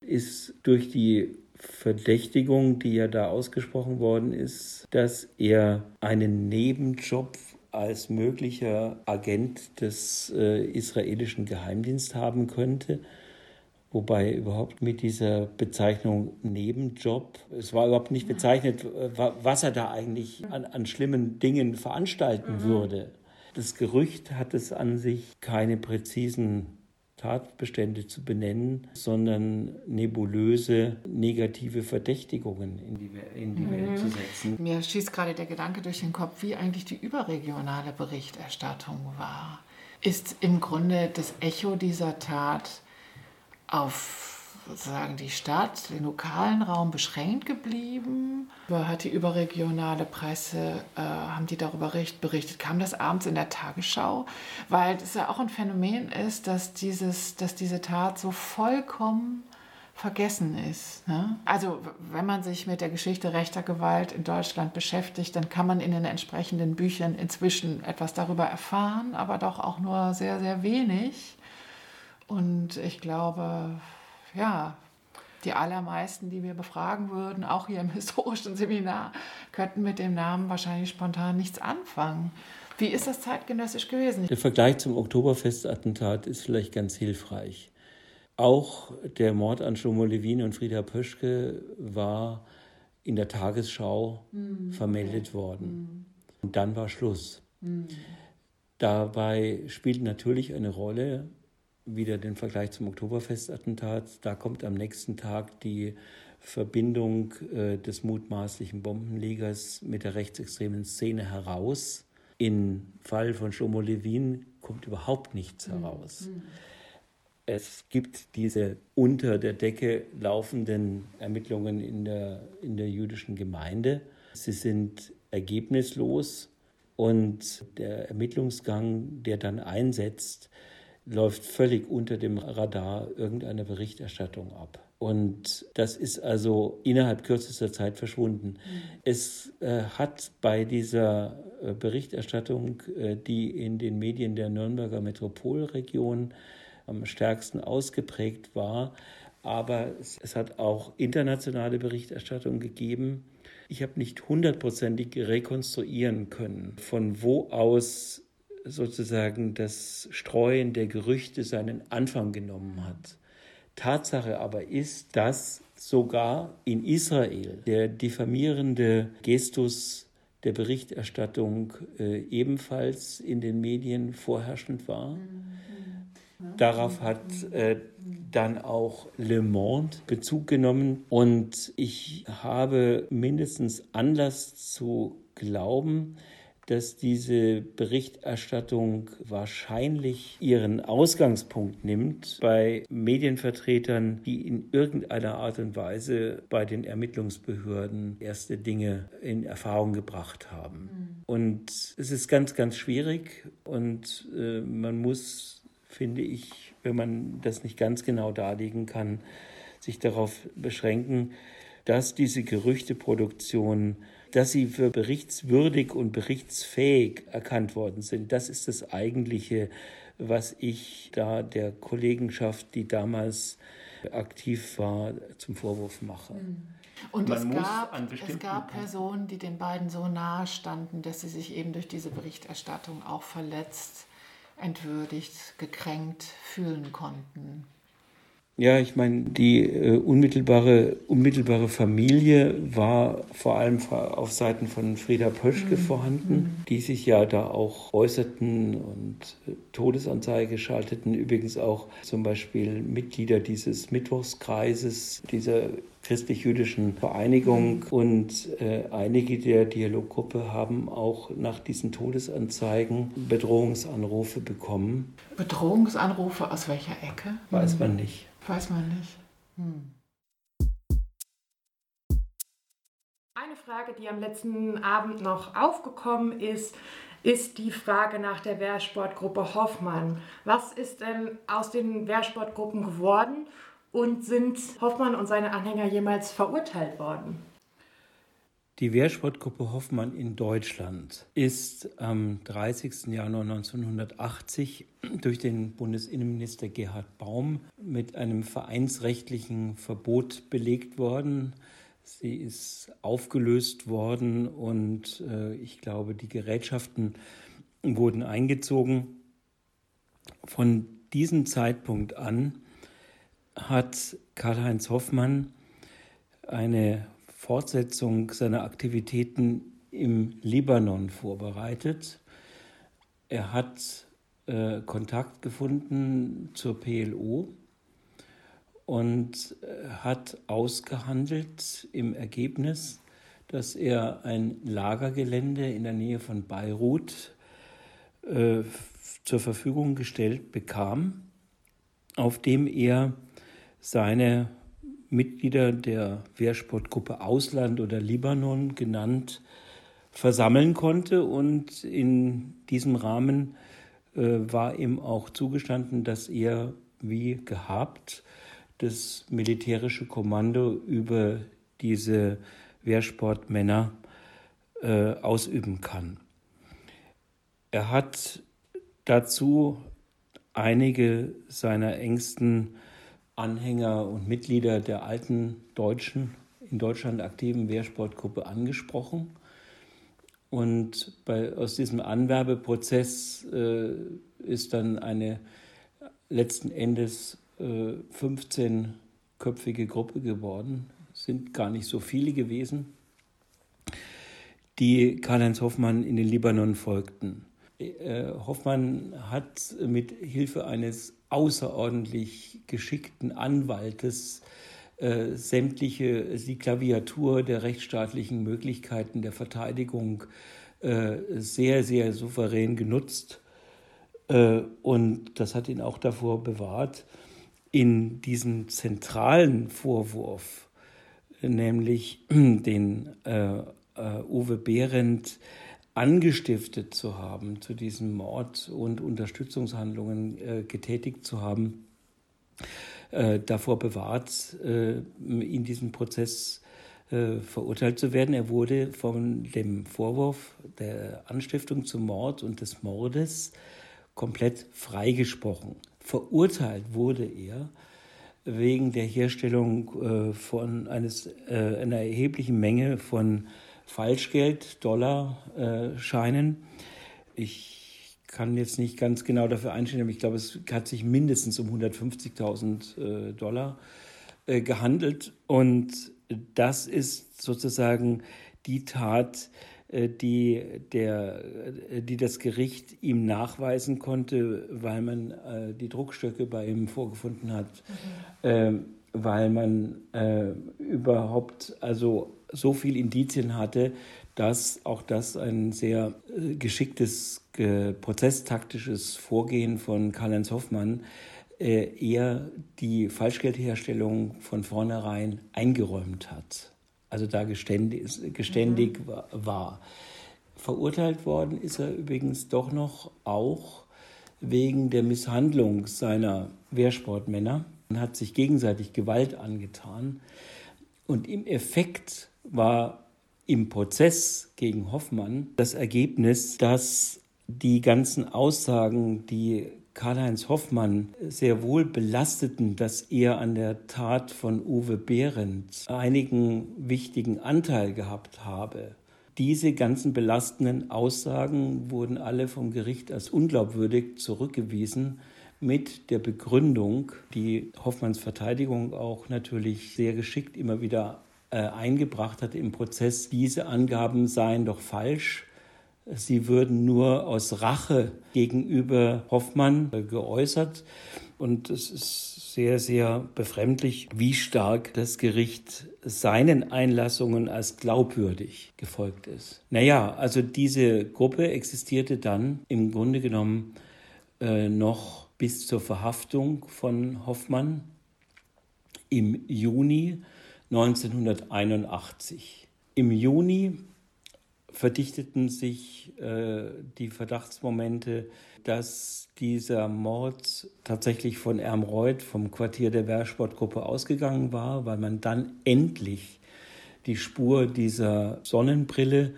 Ist durch die Verdächtigung, die ja da ausgesprochen worden ist, dass er einen Nebenjob als möglicher Agent des äh, israelischen Geheimdienstes haben könnte. Wobei überhaupt mit dieser Bezeichnung Nebenjob, es war überhaupt nicht bezeichnet, was er da eigentlich an, an schlimmen Dingen veranstalten mhm. würde. Das Gerücht hat es an sich keine präzisen Tatbestände zu benennen, sondern nebulöse negative Verdächtigungen in die, in die mhm. Welt zu setzen. Mir schießt gerade der Gedanke durch den Kopf, wie eigentlich die überregionale Berichterstattung war. Ist im Grunde das Echo dieser Tat auf sozusagen die Stadt, den lokalen Raum beschränkt geblieben? Hat die überregionale Presse, äh, haben die darüber berichtet? Kam das abends in der Tagesschau? Weil es ja auch ein Phänomen ist, dass, dieses, dass diese Tat so vollkommen vergessen ist. Ne? Also wenn man sich mit der Geschichte rechter Gewalt in Deutschland beschäftigt, dann kann man in den entsprechenden Büchern inzwischen etwas darüber erfahren, aber doch auch nur sehr, sehr wenig. Und ich glaube, ja, die allermeisten, die wir befragen würden, auch hier im historischen Seminar, könnten mit dem Namen wahrscheinlich spontan nichts anfangen. Wie ist das zeitgenössisch gewesen? Der Vergleich zum Oktoberfestattentat ist vielleicht ganz hilfreich. Auch der Mord an Schlomo Levin und Frieda Pöschke war in der Tagesschau mhm. vermeldet worden. Mhm. Und dann war Schluss. Mhm. Dabei spielt natürlich eine Rolle, wieder den Vergleich zum Oktoberfestattentat. Da kommt am nächsten Tag die Verbindung äh, des mutmaßlichen Bombenlegers mit der rechtsextremen Szene heraus. Im Fall von Shomo Levin kommt überhaupt nichts mhm. heraus. Mhm. Es gibt diese unter der Decke laufenden Ermittlungen in der, in der jüdischen Gemeinde. Sie sind ergebnislos und der Ermittlungsgang, der dann einsetzt, läuft völlig unter dem Radar irgendeiner Berichterstattung ab. Und das ist also innerhalb kürzester Zeit verschwunden. Mhm. Es äh, hat bei dieser äh, Berichterstattung, äh, die in den Medien der Nürnberger Metropolregion am stärksten ausgeprägt war, aber es, es hat auch internationale Berichterstattung gegeben. Ich habe nicht hundertprozentig rekonstruieren können, von wo aus sozusagen das Streuen der Gerüchte seinen Anfang genommen hat. Tatsache aber ist, dass sogar in Israel der diffamierende Gestus der Berichterstattung äh, ebenfalls in den Medien vorherrschend war. Mhm. Darauf hat äh, dann auch Le Monde Bezug genommen und ich habe mindestens Anlass zu glauben, dass diese Berichterstattung wahrscheinlich ihren Ausgangspunkt nimmt bei Medienvertretern, die in irgendeiner Art und Weise bei den Ermittlungsbehörden erste Dinge in Erfahrung gebracht haben. Mhm. Und es ist ganz, ganz schwierig und äh, man muss, finde ich, wenn man das nicht ganz genau darlegen kann, sich darauf beschränken, dass diese Gerüchteproduktion dass sie für berichtswürdig und berichtsfähig erkannt worden sind. Das ist das eigentliche, was ich da der Kollegenschaft, die damals aktiv war, zum Vorwurf mache. Hm. Und es gab, es gab Personen, die den beiden so nahe standen, dass sie sich eben durch diese Berichterstattung auch verletzt, entwürdigt, gekränkt fühlen konnten. Ja, ich meine, die äh, unmittelbare, unmittelbare Familie war vor allem auf Seiten von Frieda Pöschke mhm. vorhanden, mhm. die sich ja da auch äußerten und äh, Todesanzeige schalteten. Übrigens auch zum Beispiel Mitglieder dieses Mittwochskreises, dieser christlich-jüdischen Vereinigung. Mhm. Und äh, einige der Dialoggruppe haben auch nach diesen Todesanzeigen Bedrohungsanrufe bekommen. Bedrohungsanrufe aus welcher Ecke? Weiß man nicht. Weiß man nicht. Hm. Eine Frage, die am letzten Abend noch aufgekommen ist, ist die Frage nach der Wehrsportgruppe Hoffmann. Was ist denn aus den Wehrsportgruppen geworden und sind Hoffmann und seine Anhänger jemals verurteilt worden? Die Wehrsportgruppe Hoffmann in Deutschland ist am 30. Januar 1980 durch den Bundesinnenminister Gerhard Baum mit einem vereinsrechtlichen Verbot belegt worden. Sie ist aufgelöst worden und äh, ich glaube, die Gerätschaften wurden eingezogen. Von diesem Zeitpunkt an hat Karl-Heinz Hoffmann eine Fortsetzung seiner Aktivitäten im Libanon vorbereitet. Er hat äh, Kontakt gefunden zur PLO und äh, hat ausgehandelt im Ergebnis, dass er ein Lagergelände in der Nähe von Beirut äh, zur Verfügung gestellt bekam, auf dem er seine Mitglieder der Wehrsportgruppe Ausland oder Libanon genannt versammeln konnte. Und in diesem Rahmen äh, war ihm auch zugestanden, dass er wie gehabt das militärische Kommando über diese Wehrsportmänner äh, ausüben kann. Er hat dazu einige seiner engsten Anhänger und Mitglieder der alten deutschen, in Deutschland aktiven Wehrsportgruppe angesprochen. Und bei, aus diesem Anwerbeprozess äh, ist dann eine letzten Endes äh, 15-köpfige Gruppe geworden. Sind gar nicht so viele gewesen, die Karl-Heinz Hoffmann in den Libanon folgten. Äh, Hoffmann hat mit Hilfe eines außerordentlich geschickten Anwaltes äh, sämtliche die Klaviatur der rechtsstaatlichen Möglichkeiten der Verteidigung äh, sehr, sehr souverän genutzt. Äh, und das hat ihn auch davor bewahrt, in diesem zentralen Vorwurf, nämlich den äh, äh, Uwe Behrendt angestiftet zu haben, zu diesem Mord und Unterstützungshandlungen äh, getätigt zu haben, äh, davor bewahrt, äh, in diesem Prozess äh, verurteilt zu werden. Er wurde von dem Vorwurf der Anstiftung zum Mord und des Mordes komplett freigesprochen. Verurteilt wurde er wegen der Herstellung äh, von eines, äh, einer erheblichen Menge von Falschgeld, Dollarscheinen. Äh, ich kann jetzt nicht ganz genau dafür einstellen, aber ich glaube, es hat sich mindestens um 150.000 äh, Dollar äh, gehandelt. Und das ist sozusagen die Tat, äh, die, der, die das Gericht ihm nachweisen konnte, weil man äh, die Druckstöcke bei ihm vorgefunden hat, mhm. äh, weil man äh, überhaupt also so viel Indizien hatte, dass auch das ein sehr äh, geschicktes äh, prozesstaktisches Vorgehen von Karl-Heinz Hoffmann äh, eher die Falschgeldherstellung von vornherein eingeräumt hat. Also da geständig, geständig mhm. war. Verurteilt worden ist er übrigens doch noch auch wegen der Misshandlung seiner Wehrsportmänner und hat sich gegenseitig Gewalt angetan. Und im Effekt war im Prozess gegen Hoffmann das Ergebnis, dass die ganzen Aussagen, die Karl-Heinz Hoffmann sehr wohl belasteten, dass er an der Tat von Uwe Behrendt einigen wichtigen Anteil gehabt habe. Diese ganzen belastenden Aussagen wurden alle vom Gericht als unglaubwürdig zurückgewiesen mit der Begründung, die Hoffmanns Verteidigung auch natürlich sehr geschickt immer wieder äh, eingebracht hat im Prozess, diese Angaben seien doch falsch. Sie würden nur aus Rache gegenüber Hoffmann äh, geäußert. Und es ist sehr, sehr befremdlich, wie stark das Gericht seinen Einlassungen als glaubwürdig gefolgt ist. Naja, also diese Gruppe existierte dann im Grunde genommen äh, noch bis zur Verhaftung von Hoffmann im Juni 1981. Im Juni verdichteten sich äh, die Verdachtsmomente, dass dieser Mord tatsächlich von Ermreuth, vom Quartier der Wehrsportgruppe ausgegangen war, weil man dann endlich die Spur dieser Sonnenbrille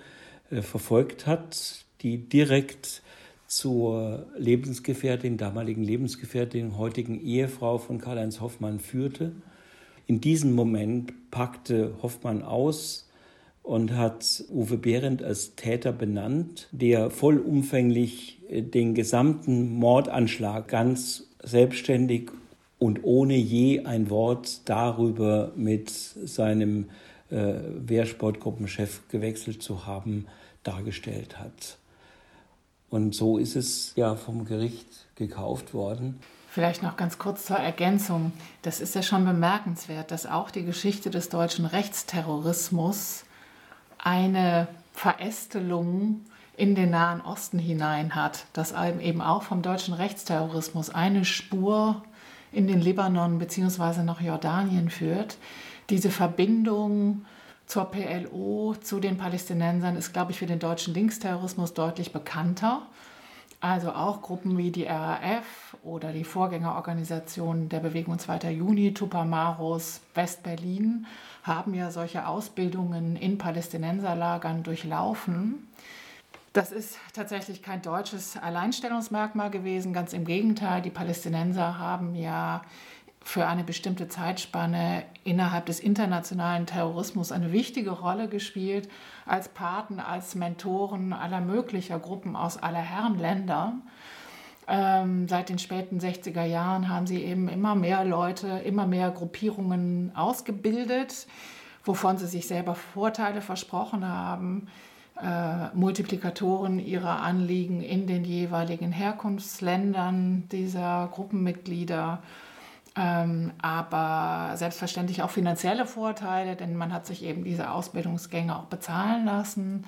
äh, verfolgt hat, die direkt zur Lebensgefährtin, damaligen Lebensgefährtin, heutigen Ehefrau von Karl-Heinz Hoffmann führte. In diesem Moment packte Hoffmann aus und hat Uwe Behrendt als Täter benannt, der vollumfänglich äh, den gesamten Mordanschlag ganz selbstständig und ohne je ein Wort darüber mit seinem äh, Wehrsportgruppenchef gewechselt zu haben, dargestellt hat. Und so ist es ja vom Gericht gekauft worden. Vielleicht noch ganz kurz zur Ergänzung. Das ist ja schon bemerkenswert, dass auch die Geschichte des deutschen Rechtsterrorismus eine Verästelung in den Nahen Osten hinein hat, dass eben auch vom deutschen Rechtsterrorismus eine Spur in den Libanon bzw. nach Jordanien führt. Diese Verbindung zur PLO, zu den Palästinensern ist, glaube ich, für den deutschen Linksterrorismus deutlich bekannter. Also auch Gruppen wie die RAF oder die Vorgängerorganisation der Bewegung 2. Juni, Tupamaros, West-Berlin haben ja solche Ausbildungen in Palästinenserlagern durchlaufen. Das ist tatsächlich kein deutsches Alleinstellungsmerkmal gewesen. Ganz im Gegenteil, die Palästinenser haben ja für eine bestimmte Zeitspanne innerhalb des internationalen Terrorismus eine wichtige Rolle gespielt, als Paten, als Mentoren aller möglicher Gruppen aus aller Herren Länder. Ähm, seit den späten 60er Jahren haben sie eben immer mehr Leute, immer mehr Gruppierungen ausgebildet, wovon sie sich selber Vorteile versprochen haben. Äh, Multiplikatoren ihrer Anliegen in den jeweiligen Herkunftsländern dieser Gruppenmitglieder ähm, aber selbstverständlich auch finanzielle Vorteile, denn man hat sich eben diese Ausbildungsgänge auch bezahlen lassen.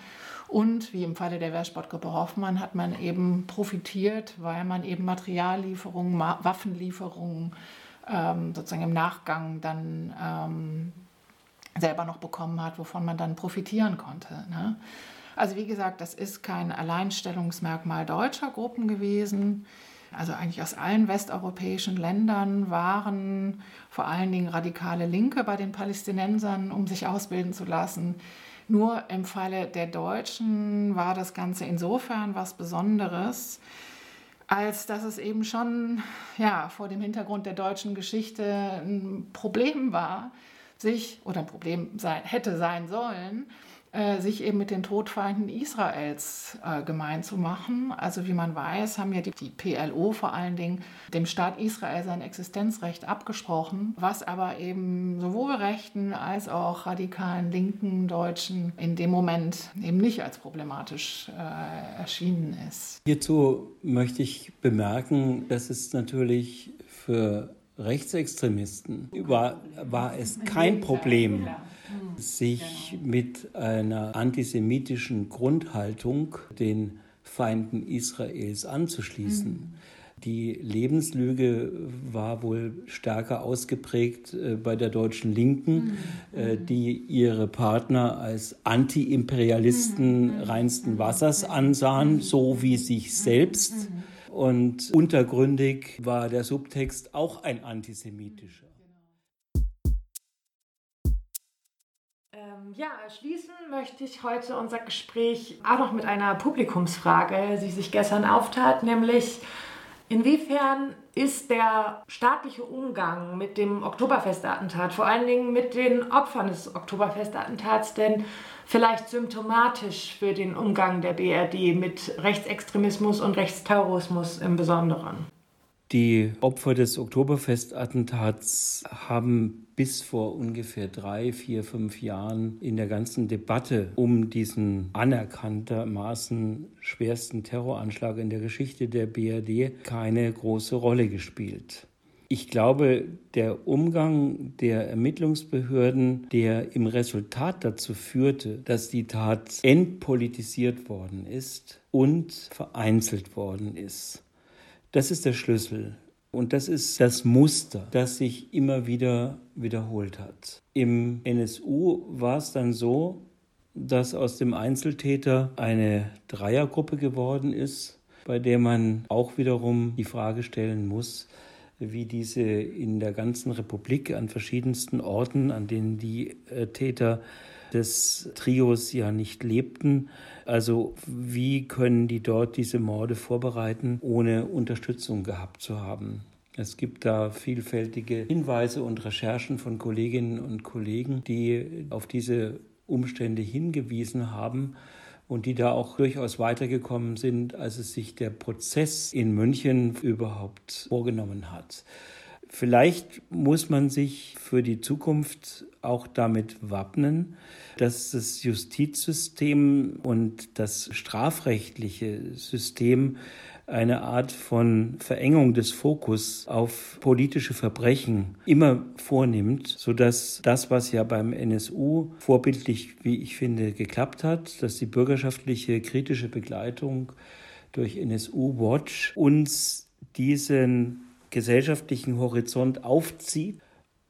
Und wie im Falle der Wehrsportgruppe Hoffmann hat man eben profitiert, weil man eben Materiallieferungen, Waffenlieferungen ähm, sozusagen im Nachgang dann ähm, selber noch bekommen hat, wovon man dann profitieren konnte. Ne? Also wie gesagt, das ist kein Alleinstellungsmerkmal deutscher Gruppen gewesen. Also eigentlich aus allen westeuropäischen Ländern waren vor allen Dingen radikale Linke bei den Palästinensern, um sich ausbilden zu lassen. Nur im Falle der Deutschen war das Ganze insofern was Besonderes, als dass es eben schon ja, vor dem Hintergrund der deutschen Geschichte ein Problem war, sich oder ein Problem sein, hätte sein sollen, äh, sich eben mit den Todfeinden Israels äh, gemein zu machen. Also wie man weiß, haben ja die, die, PLO vor allen Dingen dem Staat Israel sein Existenzrecht abgesprochen, was aber eben sowohl rechten als auch radikalen linken Deutschen in dem Moment eben nicht als problematisch äh, erschienen ist. Hierzu möchte ich bemerken, dass es natürlich für Rechtsextremisten war, war es kein Problem sich mit einer antisemitischen Grundhaltung den Feinden Israels anzuschließen. Mhm. Die Lebenslüge war wohl stärker ausgeprägt äh, bei der deutschen Linken, mhm. äh, die ihre Partner als Anti-Imperialisten mhm. reinsten Wassers ansahen, so wie sich selbst. Und untergründig war der Subtext auch ein antisemitischer. Ja, schließen möchte ich heute unser Gespräch auch noch mit einer Publikumsfrage, die sich gestern auftat, nämlich inwiefern ist der staatliche Umgang mit dem Oktoberfestattentat, vor allen Dingen mit den Opfern des Oktoberfestattentats, denn vielleicht symptomatisch für den Umgang der BRD mit Rechtsextremismus und Rechtsterrorismus im Besonderen? Die Opfer des Oktoberfestattentats haben bis vor ungefähr drei, vier, fünf Jahren in der ganzen Debatte um diesen anerkanntermaßen schwersten Terroranschlag in der Geschichte der BRD keine große Rolle gespielt. Ich glaube, der Umgang der Ermittlungsbehörden, der im Resultat dazu führte, dass die Tat entpolitisiert worden ist und vereinzelt worden ist, das ist der Schlüssel. Und das ist das Muster, das sich immer wieder wiederholt hat. Im NSU war es dann so, dass aus dem Einzeltäter eine Dreiergruppe geworden ist, bei der man auch wiederum die Frage stellen muss, wie diese in der ganzen Republik an verschiedensten Orten, an denen die äh, Täter des Trios ja nicht lebten. Also wie können die dort diese Morde vorbereiten, ohne Unterstützung gehabt zu haben? Es gibt da vielfältige Hinweise und Recherchen von Kolleginnen und Kollegen, die auf diese Umstände hingewiesen haben und die da auch durchaus weitergekommen sind, als es sich der Prozess in München überhaupt vorgenommen hat. Vielleicht muss man sich für die Zukunft auch damit wappnen, dass das Justizsystem und das strafrechtliche System eine Art von Verengung des Fokus auf politische Verbrechen immer vornimmt, sodass das, was ja beim NSU vorbildlich, wie ich finde, geklappt hat, dass die bürgerschaftliche kritische Begleitung durch NSU Watch uns diesen gesellschaftlichen Horizont aufzieht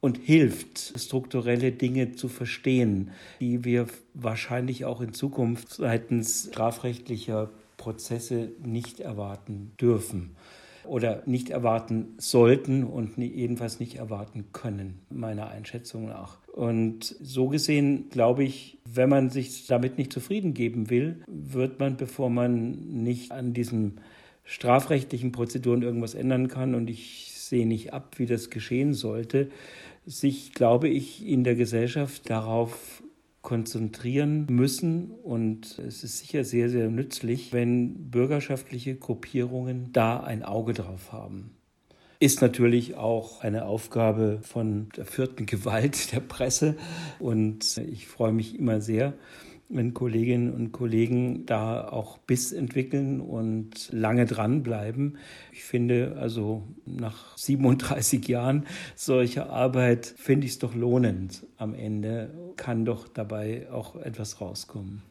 und hilft, strukturelle Dinge zu verstehen, die wir wahrscheinlich auch in Zukunft seitens strafrechtlicher Prozesse nicht erwarten dürfen oder nicht erwarten sollten und jedenfalls nicht erwarten können, meiner Einschätzung nach. Und so gesehen glaube ich, wenn man sich damit nicht zufrieden geben will, wird man, bevor man nicht an diesen strafrechtlichen Prozeduren irgendwas ändern kann, und ich sehe nicht ab, wie das geschehen sollte, sich, glaube ich, in der Gesellschaft darauf konzentrieren müssen. Und es ist sicher sehr, sehr nützlich, wenn bürgerschaftliche Gruppierungen da ein Auge drauf haben. Ist natürlich auch eine Aufgabe von der vierten Gewalt der Presse. Und ich freue mich immer sehr, wenn Kolleginnen und Kollegen da auch Biss entwickeln und lange dranbleiben. Ich finde also nach 37 Jahren solcher Arbeit finde ich es doch lohnend. Am Ende kann doch dabei auch etwas rauskommen.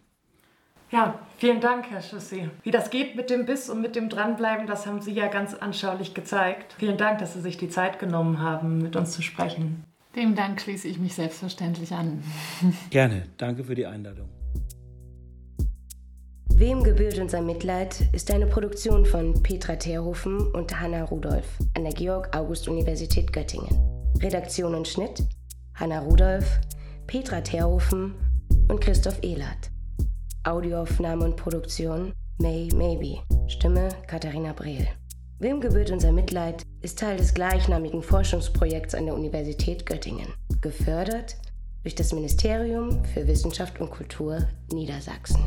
Ja, vielen Dank, Herr Schussi. Wie das geht mit dem Biss und mit dem Dranbleiben, das haben Sie ja ganz anschaulich gezeigt. Vielen Dank, dass Sie sich die Zeit genommen haben, mit uns zu sprechen. Dem Dank schließe ich mich selbstverständlich an. Gerne. Danke für die Einladung. Wem gebührt unser Mitleid ist eine Produktion von Petra Terhofen und Hanna Rudolph an der Georg-August-Universität Göttingen. Redaktion und Schnitt Hanna Rudolph, Petra Terhofen und Christoph Ehlert. Audioaufnahme und Produktion May Maybe. Stimme Katharina Brehl. Wem gebührt unser Mitleid ist Teil des gleichnamigen Forschungsprojekts an der Universität Göttingen, gefördert durch das Ministerium für Wissenschaft und Kultur Niedersachsen.